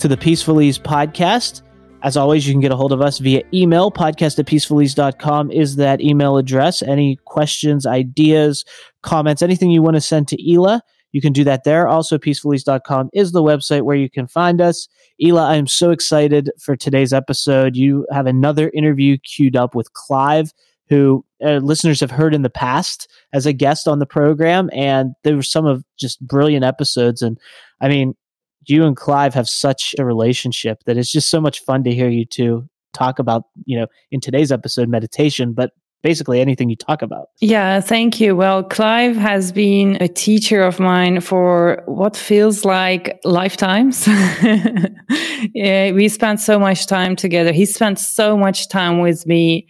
to the Peaceful Ease podcast. As always, you can get a hold of us via email. Podcast at peacefulease.com is that email address. Any questions, ideas, comments, anything you want to send to Ela, you can do that there. Also, peacefulease.com is the website where you can find us. Ela, I am so excited for today's episode. You have another interview queued up with Clive, who uh, listeners have heard in the past as a guest on the program. And there were some of just brilliant episodes. And I mean, you and Clive have such a relationship that it's just so much fun to hear you two talk about, you know, in today's episode, meditation, but basically anything you talk about. Yeah, thank you. Well, Clive has been a teacher of mine for what feels like lifetimes. yeah, we spent so much time together. He spent so much time with me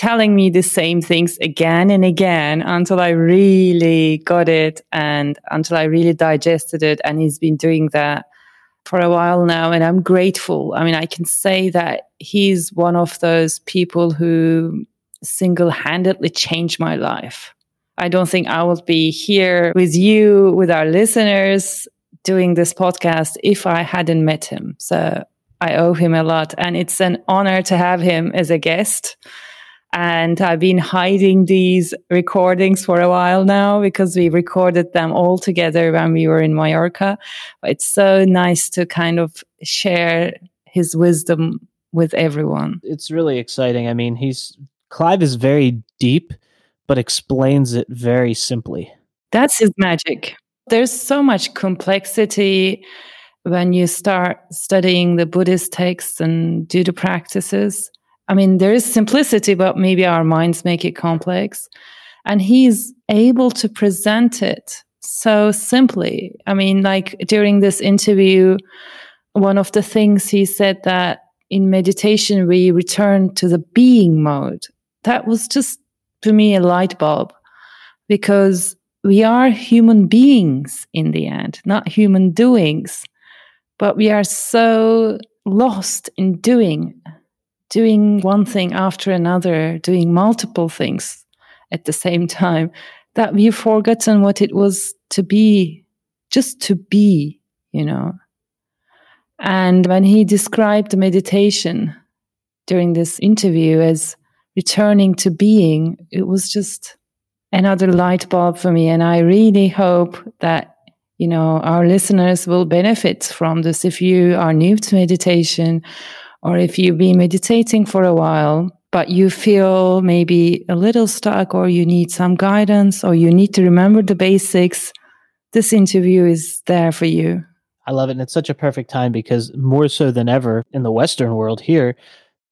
telling me the same things again and again until I really got it and until I really digested it. And he's been doing that for a while now, and I'm grateful. I mean, I can say that he's one of those people who single handedly changed my life. I don't think I would be here with you, with our listeners, doing this podcast if I hadn't met him. So I owe him a lot. And it's an honor to have him as a guest. And I've been hiding these recordings for a while now because we recorded them all together when we were in Mallorca. It's so nice to kind of share his wisdom with everyone. It's really exciting. I mean, he's Clive is very deep, but explains it very simply. That's his magic. There's so much complexity when you start studying the Buddhist texts and do the practices. I mean, there is simplicity, but maybe our minds make it complex. And he's able to present it so simply. I mean, like during this interview, one of the things he said that in meditation, we return to the being mode. That was just to me a light bulb because we are human beings in the end, not human doings, but we are so lost in doing doing one thing after another, doing multiple things at the same time, that we've forgotten what it was to be, just to be, you know. And when he described meditation during this interview as returning to being, it was just another light bulb for me. And I really hope that, you know, our listeners will benefit from this. If you are new to meditation or if you've been meditating for a while, but you feel maybe a little stuck or you need some guidance or you need to remember the basics, this interview is there for you. I love it. And it's such a perfect time because more so than ever in the Western world here,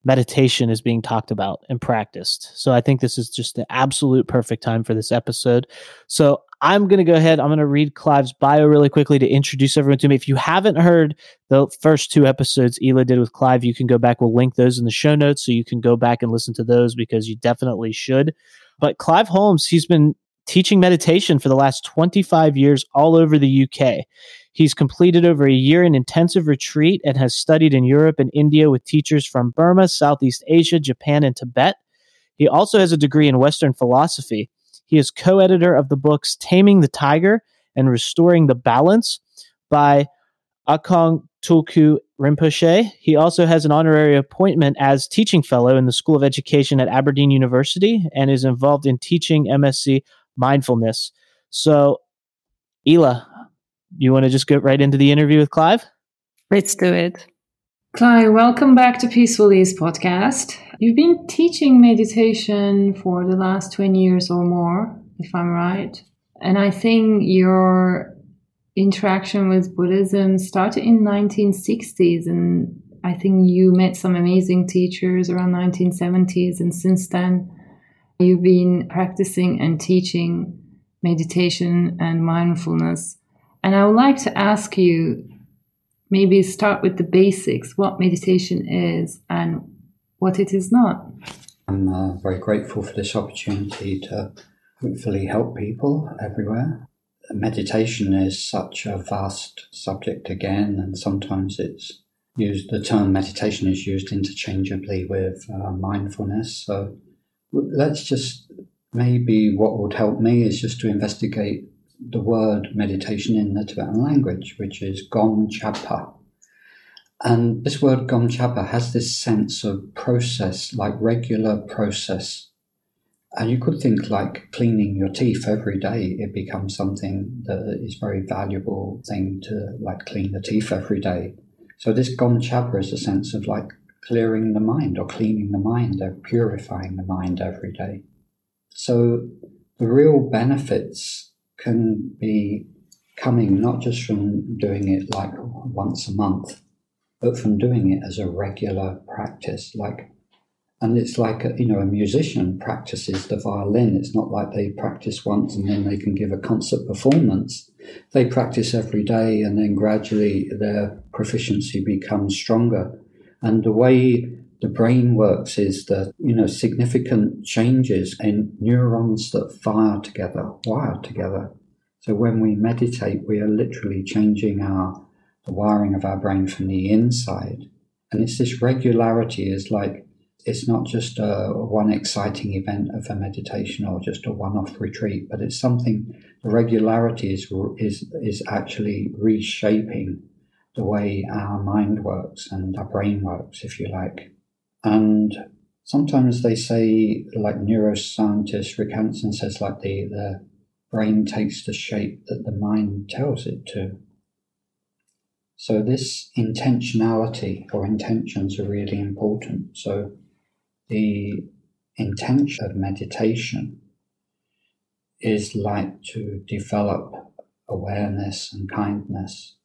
meditation is being talked about and practiced. So I think this is just the absolute perfect time for this episode. So I'm going to go ahead. I'm going to read Clive's bio really quickly to introduce everyone to me. If you haven't heard the first two episodes Ela did with Clive, you can go back. We'll link those in the show notes so you can go back and listen to those because you definitely should. But Clive Holmes, he's been teaching meditation for the last 25 years all over the UK. He's completed over a year in intensive retreat and has studied in Europe and India with teachers from Burma, Southeast Asia, Japan, and Tibet. He also has a degree in Western philosophy. He is co editor of the books Taming the Tiger and Restoring the Balance by Akong Tulku Rinpoche. He also has an honorary appointment as teaching fellow in the School of Education at Aberdeen University and is involved in teaching MSc mindfulness. So, Ela, you want to just get right into the interview with Clive? Let's do it. Clive, welcome back to Peaceful Ease podcast. You've been teaching meditation for the last 20 years or more, if I'm right. And I think your interaction with Buddhism started in 1960s and I think you met some amazing teachers around 1970s and since then you've been practicing and teaching meditation and mindfulness. And I would like to ask you maybe start with the basics, what meditation is and what it is not. I'm uh, very grateful for this opportunity to hopefully help people everywhere meditation is such a vast subject again, and sometimes it's used, the term meditation is used interchangeably with uh, mindfulness. So let's just, maybe what would help me is just to investigate the word meditation in the Tibetan language, which is Gom Chapa. And this word Gom Chapa has this sense of process, like regular process and you could think like cleaning your teeth every day, it becomes something that is very valuable thing to like clean the teeth every day. So this Gom Chapa is a sense of like clearing the mind or cleaning the mind or purifying the mind every day. So the real benefits can be coming not just from doing it like once a month, but from doing it as a regular practice, like and it's like a, you know a musician practices the violin. It's not like they practice once and then they can give a concert performance. They practice every day and then gradually their proficiency becomes stronger. And the way the brain works is that you know significant changes in neurons that fire together wire together. So when we meditate we are literally changing our the wiring of our brain from the inside and it's this regularity is like it's not just a one exciting event of a meditation or just a one-off retreat, but it's something. The regularity is is is actually reshaping the way our mind works and our brain works, if you like. And sometimes they say, like neuroscientist Rick Hanson says, like the the brain takes the shape that the mind tells it to. So this intentionality or intentions are really important. So the intention of meditation is like to develop awareness and kindness,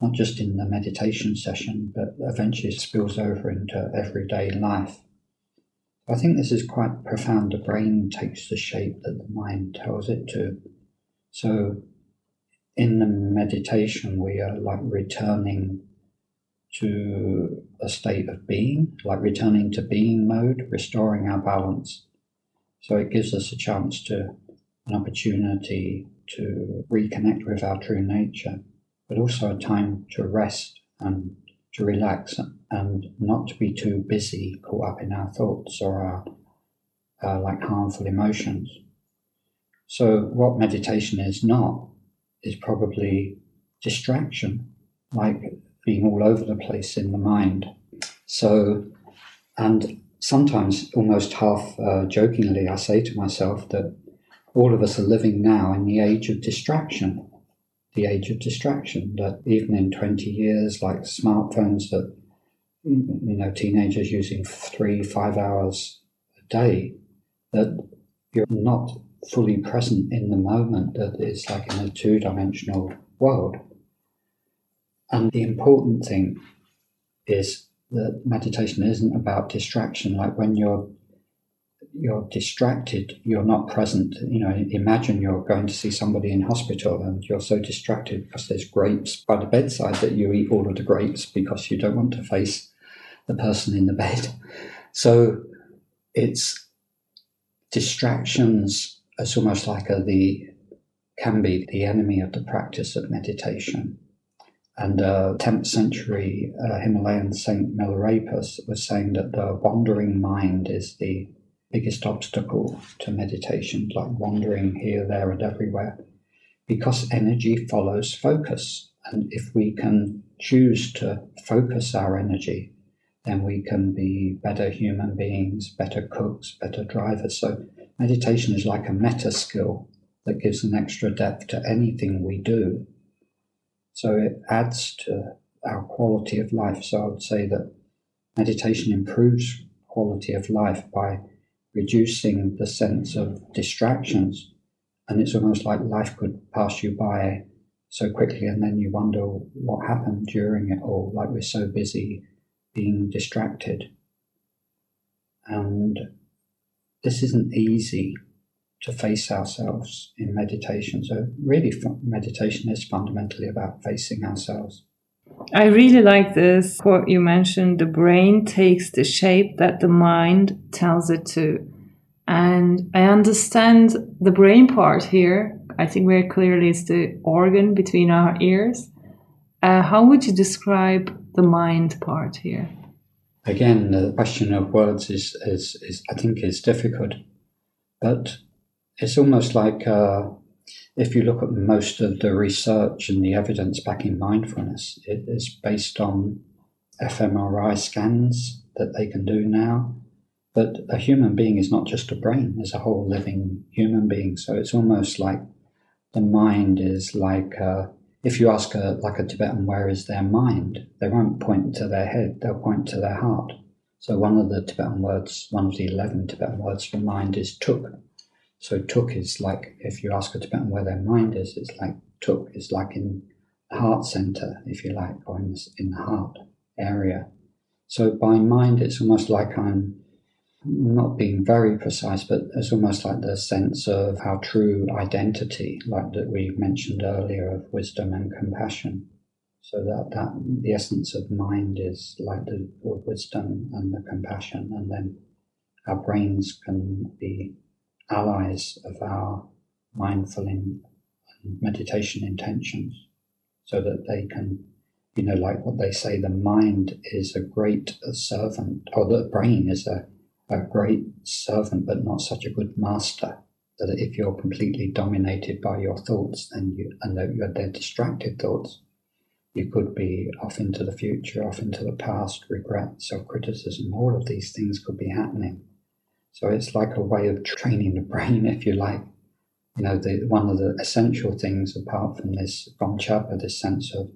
not just in the meditation session, but eventually spills over into everyday life. I think this is quite profound. The brain takes the shape that the mind tells it to. So, in the meditation, we are like returning to a state of being, like returning to being mode, restoring our balance. So it gives us a chance to, an opportunity to reconnect with our true nature, but also a time to rest and to relax and not to be too busy, caught up in our thoughts or our uh, like harmful emotions. So, what meditation is not is probably distraction, like being all over the place in the mind. So, and sometimes almost half uh, jokingly, I say to myself that all of us are living now in the age of distraction. The age of distraction, that even in 20 years, like smartphones that, you know, teenagers using three, five hours a day, that you're not fully present in the moment, that it's like in a two dimensional world. And the important thing is that meditation isn't about distraction. Like when you're you're distracted, you're not present. You know, imagine you're going to see somebody in hospital and you're so distracted because there's grapes by the bedside that you eat all of the grapes because you don't want to face the person in the bed. So it's distractions. It's almost like a, the can be the enemy of the practice of meditation. And a 10th century uh, Himalayan saint Milarepa was saying that the wandering mind is the biggest obstacle to meditation, like wandering here, there, and everywhere, because energy follows focus. And if we can choose to focus our energy, then we can be better human beings, better cooks, better drivers. So, meditation is like a meta skill that gives an extra depth to anything we do so it adds to our quality of life. So I would say that meditation improves quality of life by reducing the sense of distractions. And it's almost like life could pass you by so quickly, and then you wonder what happened during it all, like we're so busy being distracted. And this isn't easy to face ourselves in meditation. So, really, meditation is fundamentally about facing ourselves. I really like this quote you mentioned the brain takes the shape that the mind tells it to. And I understand the brain part here. I think very clearly it's the organ between our ears. Uh, how would you describe the mind part here? Again, the question of words is, is, is I think, is difficult. But it's almost like uh, if you look at most of the research and the evidence backing mindfulness, it is based on fMRI scans that they can do now. But a human being is not just a brain, it's a whole living human being. So it's almost like the mind is like, uh, if you ask a, like a Tibetan, where is their mind? They won't point to their head, they'll point to their heart. So one of the Tibetan words, one of the 11 Tibetan words for mind is tuk, so tuk is like, if you ask a Tibetan where their mind is, it's like tuk is like in the heart center, if you like, or in in the heart area. So by mind, it's almost like I'm not being very precise, but it's almost like the sense of our true identity, like that we mentioned earlier of wisdom and compassion. So that, that the essence of mind is like the wisdom and the compassion, and then our brains can be allies of our mindful and meditation intentions so that they can, you know, like what they say, the mind is a great servant, or the brain is a, a great servant, but not such a good master. That if you're completely dominated by your thoughts, then you, and that you're they're distracted thoughts, you could be off into the future, off into the past, regret, self criticism, all of these things could be happening. So it's like a way of training the brain, if you like. You know, the, one of the essential things apart from this Gomchapa, this sense of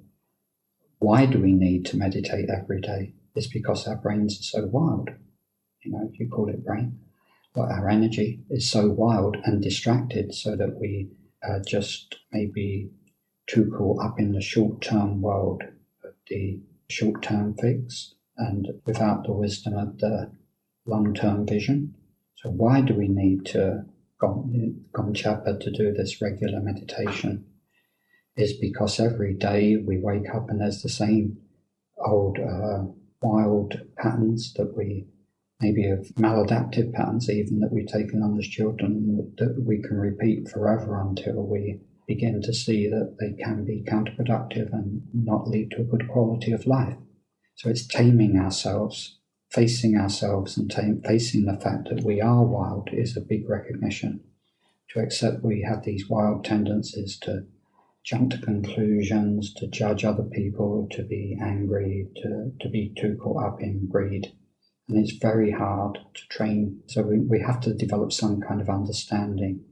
why do we need to meditate every day? Is because our brains are so wild. You know, if you call it brain, but our energy is so wild and distracted so that we are just maybe too caught up in the short term world of the short term fix and without the wisdom of the long term vision. So why do we need to Gomchapa to do this regular meditation? Is because every day we wake up and there's the same old uh, wild patterns that we maybe of maladaptive patterns even that we've taken on as children that we can repeat forever until we begin to see that they can be counterproductive and not lead to a good quality of life. So it's taming ourselves facing ourselves and t- facing the fact that we are wild is a big recognition. To accept we have these wild tendencies to jump to conclusions, to judge other people, to be angry, to, to be too caught up in greed. And it's very hard to train. So we, we have to develop some kind of understanding.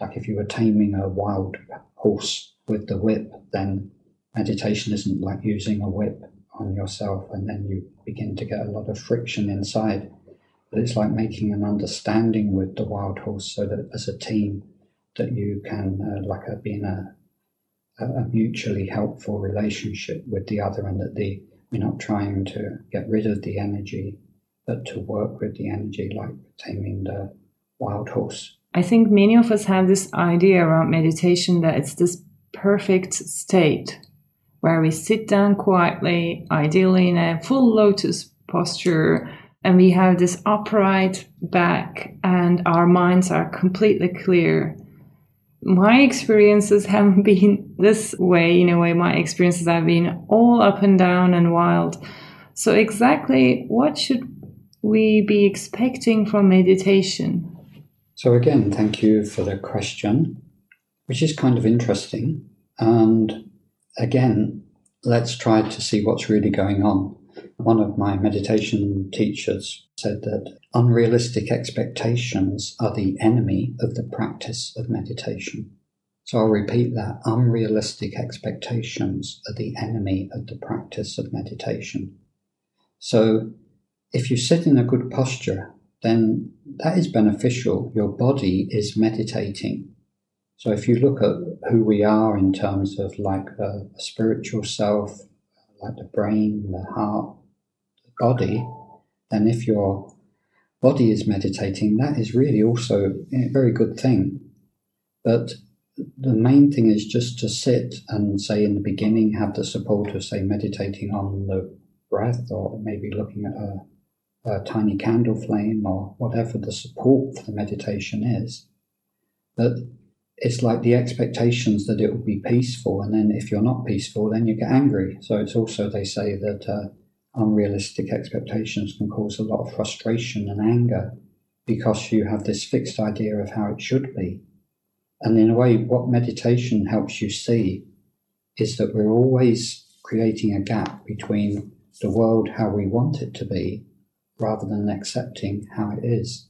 Like if you were taming a wild horse with the whip, then meditation isn't like using a whip on yourself, and then you begin to get a lot of friction inside. But it's like making an understanding with the wild horse, so that as a team, that you can uh, like a, be in a, a mutually helpful relationship with the other, and that the we're not trying to get rid of the energy, but to work with the energy, like taming the wild horse. I think many of us have this idea around meditation that it's this perfect state where we sit down quietly, ideally in a full lotus posture, and we have this upright back, and our minds are completely clear. My experiences haven't been this way. In a way, my experiences have been all up and down and wild. So, exactly what should we be expecting from meditation? So, again, thank you for the question, which is kind of interesting. And again, let's try to see what's really going on. One of my meditation teachers said that unrealistic expectations are the enemy of the practice of meditation. So I'll repeat that. Unrealistic expectations are the enemy of the practice of meditation. So if you sit in a good posture, then that is beneficial. Your body is meditating. So if you look at who we are in terms of like a, a spiritual self, like the brain, the heart, the body, then if your body is meditating, that is really also a very good thing. But the main thing is just to sit and say in the beginning, have the support of say meditating on the breath or maybe looking at a a tiny candle flame or whatever the support for the meditation is. But it's like the expectations that it will be peaceful, and then if you're not peaceful, then you get angry. So it's also, they say that uh, unrealistic expectations can cause a lot of frustration and anger because you have this fixed idea of how it should be. And in a way, what meditation helps you see is that we're always creating a gap between the world how we want it to be rather than accepting how it is.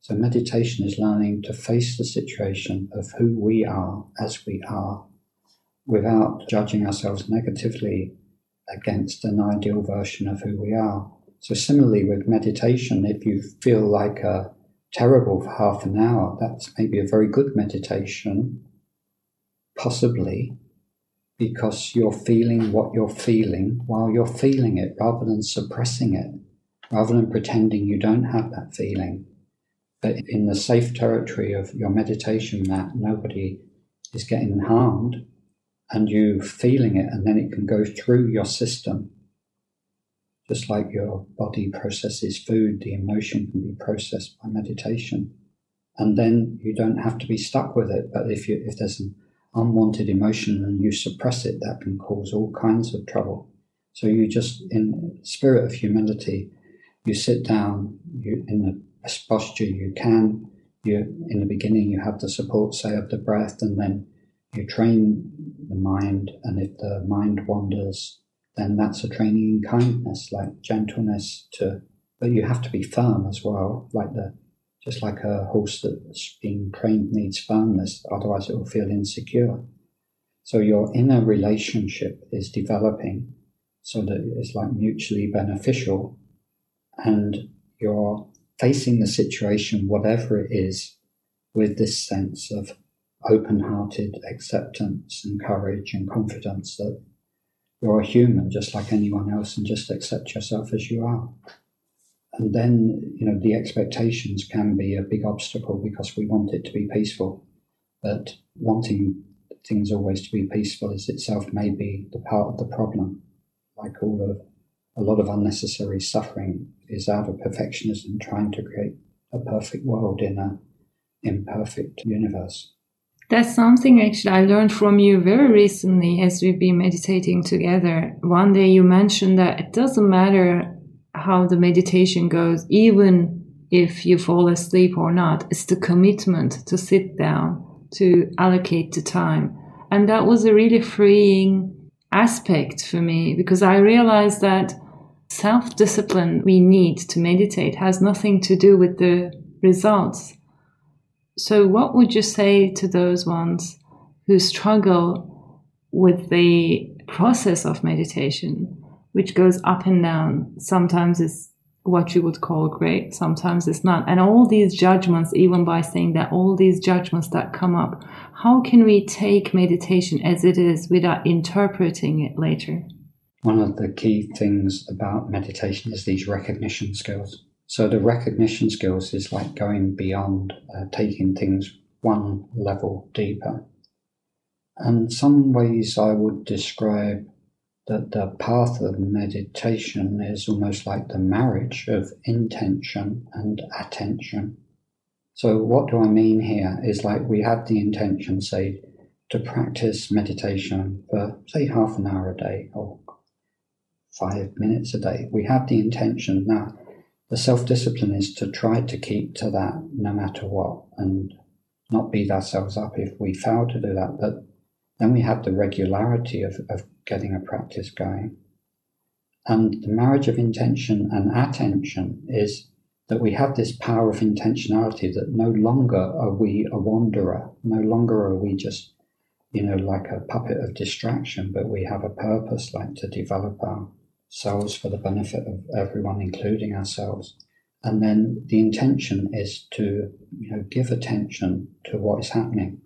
So, meditation is learning to face the situation of who we are as we are without judging ourselves negatively against an ideal version of who we are. So, similarly with meditation, if you feel like a terrible for half an hour, that's maybe a very good meditation, possibly because you're feeling what you're feeling while you're feeling it rather than suppressing it rather than pretending you don't have that feeling. But in the safe territory of your meditation that nobody is getting harmed and you feeling it, and then it can go through your system. Just like your body processes food, the emotion can be processed by meditation. And then you don't have to be stuck with it. But if you if there's an unwanted emotion and you suppress it, that can cause all kinds of trouble. So you just, in spirit of humility, you sit down you, in the best posture you can. You, in the beginning, you have the support, say, of the breath, and then you train the mind. And if the mind wanders, then that's a training in kindness, like gentleness to, but you have to be firm as well, like the, just like a horse that's being trained needs firmness, otherwise it will feel insecure. So your inner relationship is developing so that it's like mutually beneficial and you're facing the situation, whatever it is, with this sense of open hearted acceptance and courage and confidence that you're a human just like anyone else and just accept yourself as you are. And then, you know, the expectations can be a big obstacle because we want it to be peaceful. But wanting things always to be peaceful is itself maybe the part of the problem, like all of a lot of unnecessary suffering is out of perfectionism, trying to create a perfect world in an imperfect universe. That's something actually I learned from you very recently as we've been meditating together. One day you mentioned that it doesn't matter how the meditation goes, even if you fall asleep or not, it's the commitment to sit down, to allocate the time. And that was a really freeing aspect for me because I realized that self discipline we need to meditate has nothing to do with the results. So, what would you say to those ones who struggle with the process of meditation, which goes up and down? Sometimes it's what you would call great, sometimes it's not. And all these judgments, even by saying that all these judgments that come up, how can we take meditation as it is without interpreting it later? One of the key things about meditation is these recognition skills. So the recognition skills is like going beyond, uh, taking things one level deeper. And some ways I would describe that the path of meditation is almost like the marriage of intention and attention. So what do I mean here is like we have the intention, say, to practice meditation for say half an hour a day or five minutes a day. We have the intention. Now, the self discipline is to try to keep to that no matter what and not beat ourselves up if we fail to do that. But then we have the regularity of, of getting a practice going. And the marriage of intention and attention is that we have this power of intentionality that no longer are we a wanderer, no longer are we just, you know, like a puppet of distraction, but we have a purpose like to develop our selves for the benefit of everyone, including ourselves. And then the intention is to you know give attention to what is happening.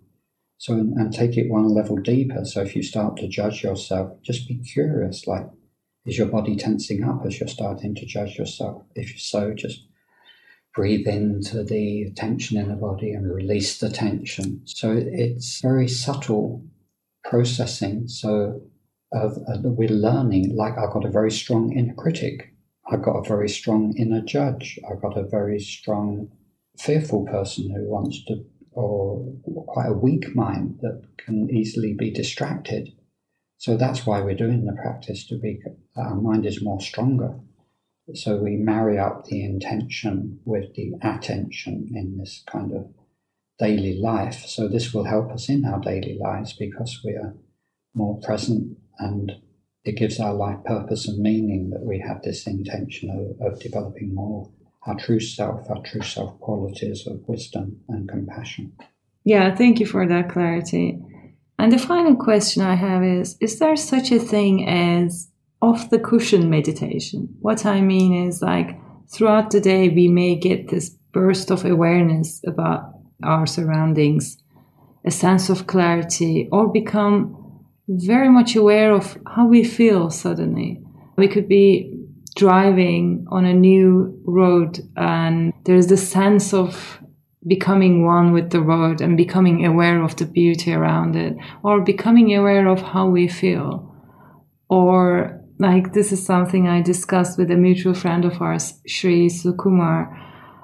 So and take it one level deeper. So if you start to judge yourself, just be curious. Like, is your body tensing up as you're starting to judge yourself? If so, just breathe into the tension in the body and release the tension. So it's very subtle processing. So uh, we're learning. Like I've got a very strong inner critic I've got a very strong inner judge. I've got a very strong fearful person who wants to, or quite a weak mind that can easily be distracted. So that's why we're doing the practice to be, our mind is more stronger. So we marry up the intention with the attention in this kind of daily life. So this will help us in our daily lives because we are more present and it gives our life purpose and meaning that we have this intention of, of developing more our true self, our true self qualities of wisdom and compassion. Yeah, thank you for that clarity. And the final question I have is Is there such a thing as off the cushion meditation? What I mean is like throughout the day, we may get this burst of awareness about our surroundings, a sense of clarity, or become very much aware of how we feel suddenly. We could be driving on a new road and there's the sense of becoming one with the road and becoming aware of the beauty around it or becoming aware of how we feel. Or like this is something i discussed with a mutual friend of ours Sri Sukumar.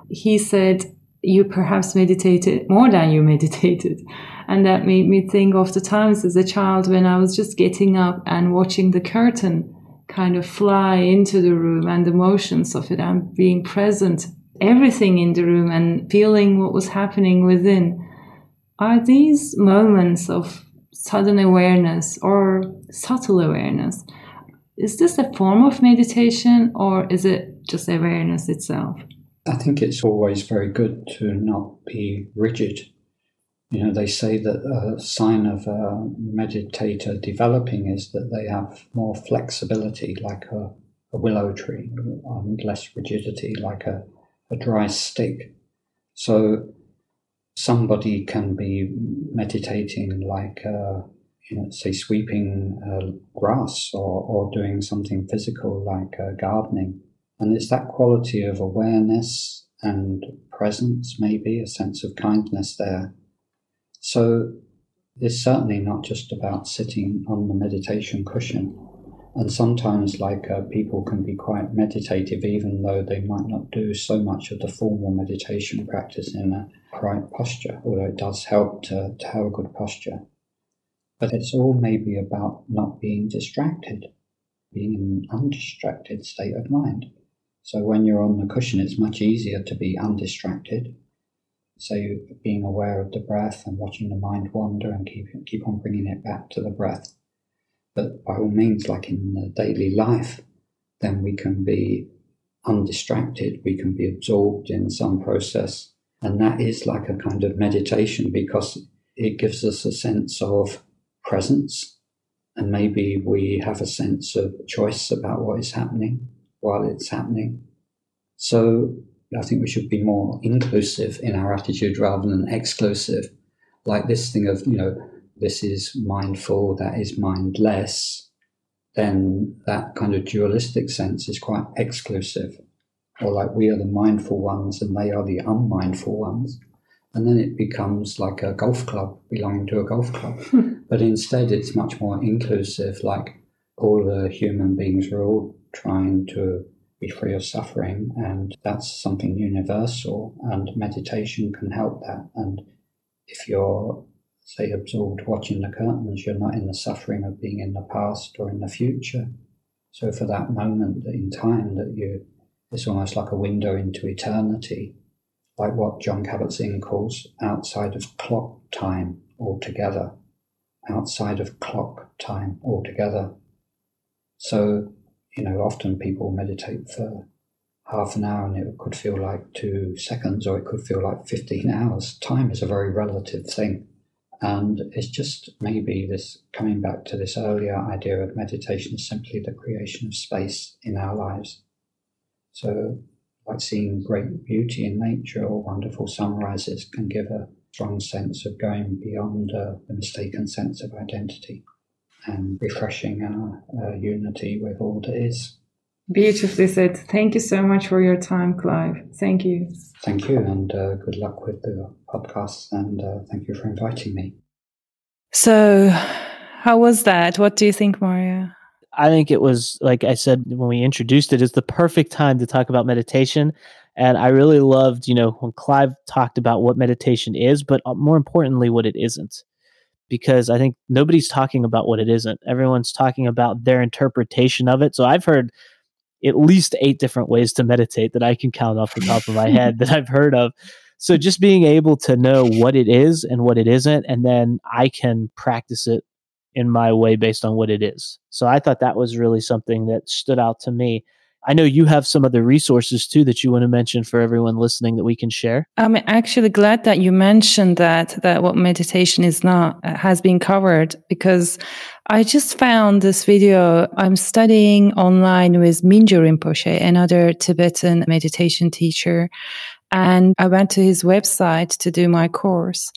He said you perhaps meditated more than you meditated and that made me think of the times as a child when I was just getting up and watching the curtain kind of fly into the room and the motions of it and being present, everything in the room and feeling what was happening within. Are these moments of sudden awareness or subtle awareness? Is this a form of meditation or is it just awareness itself? I think it's always very good to not be rigid you know, they say that a sign of a meditator developing is that they have more flexibility, like a, a willow tree, and less rigidity, like a, a dry stick. So somebody can be meditating like, uh, you know, say, sweeping uh, grass or, or doing something physical like uh, gardening. And it's that quality of awareness and presence, maybe a sense of kindness there so it's certainly not just about sitting on the meditation cushion. And sometimes, like uh, people can be quite meditative, even though they might not do so much of the formal meditation practice in a right posture, although it does help to, to have a good posture. But it's all maybe about not being distracted, being in an undistracted state of mind. So when you're on the cushion, it's much easier to be undistracted so being aware of the breath and watching the mind wander and keep keep on bringing it back to the breath. But by all means, like in the daily life, then we can be undistracted. We can be absorbed in some process, and that is like a kind of meditation because it gives us a sense of presence, and maybe we have a sense of choice about what is happening while it's happening. So I think we should be more inclusive in our attitude rather than exclusive. Like this thing of, you know, this is mindful, that is mindless, then that kind of dualistic sense is quite exclusive. Or like we are the mindful ones and they are the unmindful ones. And then it becomes like a golf club belonging to a golf club. but instead, it's much more inclusive, like all the human beings are all trying to be free of suffering. And that's something universal, and meditation can help that. And if you're, say, absorbed watching the curtains, you're not in the suffering of being in the past or in the future. So for that moment in time that you, it's almost like a window into eternity, like what Jon Kabat-Zinn calls outside of clock time altogether, outside of clock time altogether. So you know, often people meditate for half an hour and it could feel like two seconds or it could feel like 15 hours. Time is a very relative thing. And it's just maybe this coming back to this earlier idea of meditation is simply the creation of space in our lives. So, like seeing great beauty in nature or wonderful sunrises can give a strong sense of going beyond uh, the mistaken sense of identity and refreshing our uh, unity with all that is. Beautifully said. Thank you so much for your time, Clive. Thank you. Thank you, and uh, good luck with the podcast. And uh, thank you for inviting me. So, how was that? What do you think, Mario? I think it was, like I said when we introduced it, it's the perfect time to talk about meditation. And I really loved, you know, when Clive talked about what meditation is, but uh, more importantly, what it isn't. Because I think nobody's talking about what it isn't. Everyone's talking about their interpretation of it. So I've heard at least eight different ways to meditate that I can count off the top of my head that I've heard of. So just being able to know what it is and what it isn't, and then I can practice it in my way based on what it is. So I thought that was really something that stood out to me. I know you have some other resources too that you want to mention for everyone listening that we can share. I'm actually glad that you mentioned that that what meditation is not uh, has been covered because I just found this video. I'm studying online with Mingyur Rinpoche, another Tibetan meditation teacher, and I went to his website to do my course.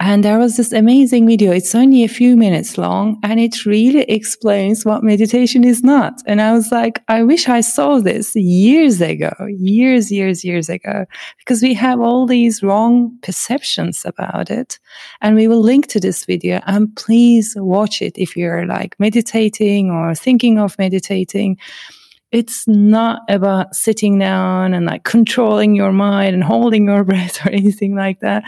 And there was this amazing video. It's only a few minutes long and it really explains what meditation is not. And I was like, I wish I saw this years ago, years, years, years ago, because we have all these wrong perceptions about it. And we will link to this video and please watch it if you're like meditating or thinking of meditating it's not about sitting down and like controlling your mind and holding your breath or anything like that.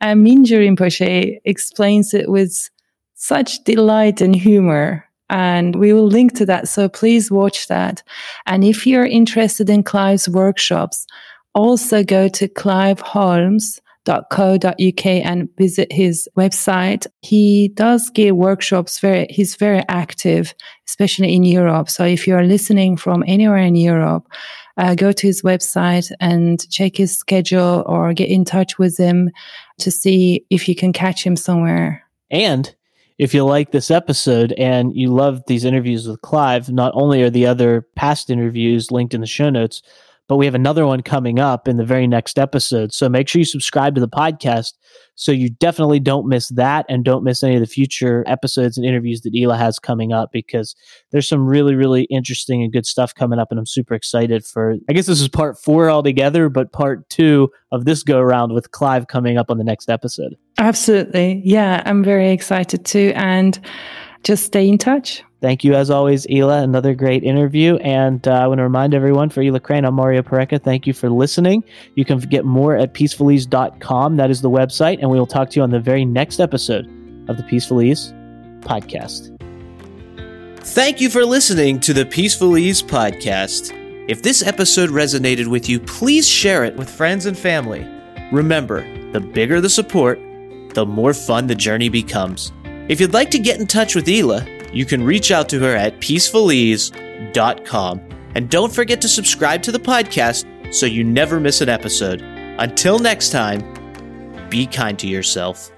And Mingyur Rinpoche explains it with such delight and humor. And we will link to that. So please watch that. And if you're interested in Clive's workshops, also go to Clive Holmes co.uk and visit his website. He does give workshops very, he's very active, especially in Europe. So if you're listening from anywhere in Europe, uh, go to his website and check his schedule or get in touch with him to see if you can catch him somewhere. And if you like this episode and you love these interviews with Clive, not only are the other past interviews linked in the show notes, but we have another one coming up in the very next episode. So make sure you subscribe to the podcast so you definitely don't miss that and don't miss any of the future episodes and interviews that Ela has coming up because there's some really, really interesting and good stuff coming up. And I'm super excited for, I guess this is part four altogether, but part two of this go around with Clive coming up on the next episode. Absolutely. Yeah, I'm very excited too. And just stay in touch. Thank you, as always, Ela. Another great interview. And uh, I want to remind everyone for Ela Crane, I'm Mario Pareca. Thank you for listening. You can get more at peacefulease.com. That is the website. And we will talk to you on the very next episode of the Peaceful Ease podcast. Thank you for listening to the Peaceful Ease podcast. If this episode resonated with you, please share it with friends and family. Remember, the bigger the support, the more fun the journey becomes. If you'd like to get in touch with Ela, you can reach out to her at peacefulease.com. And don't forget to subscribe to the podcast so you never miss an episode. Until next time, be kind to yourself.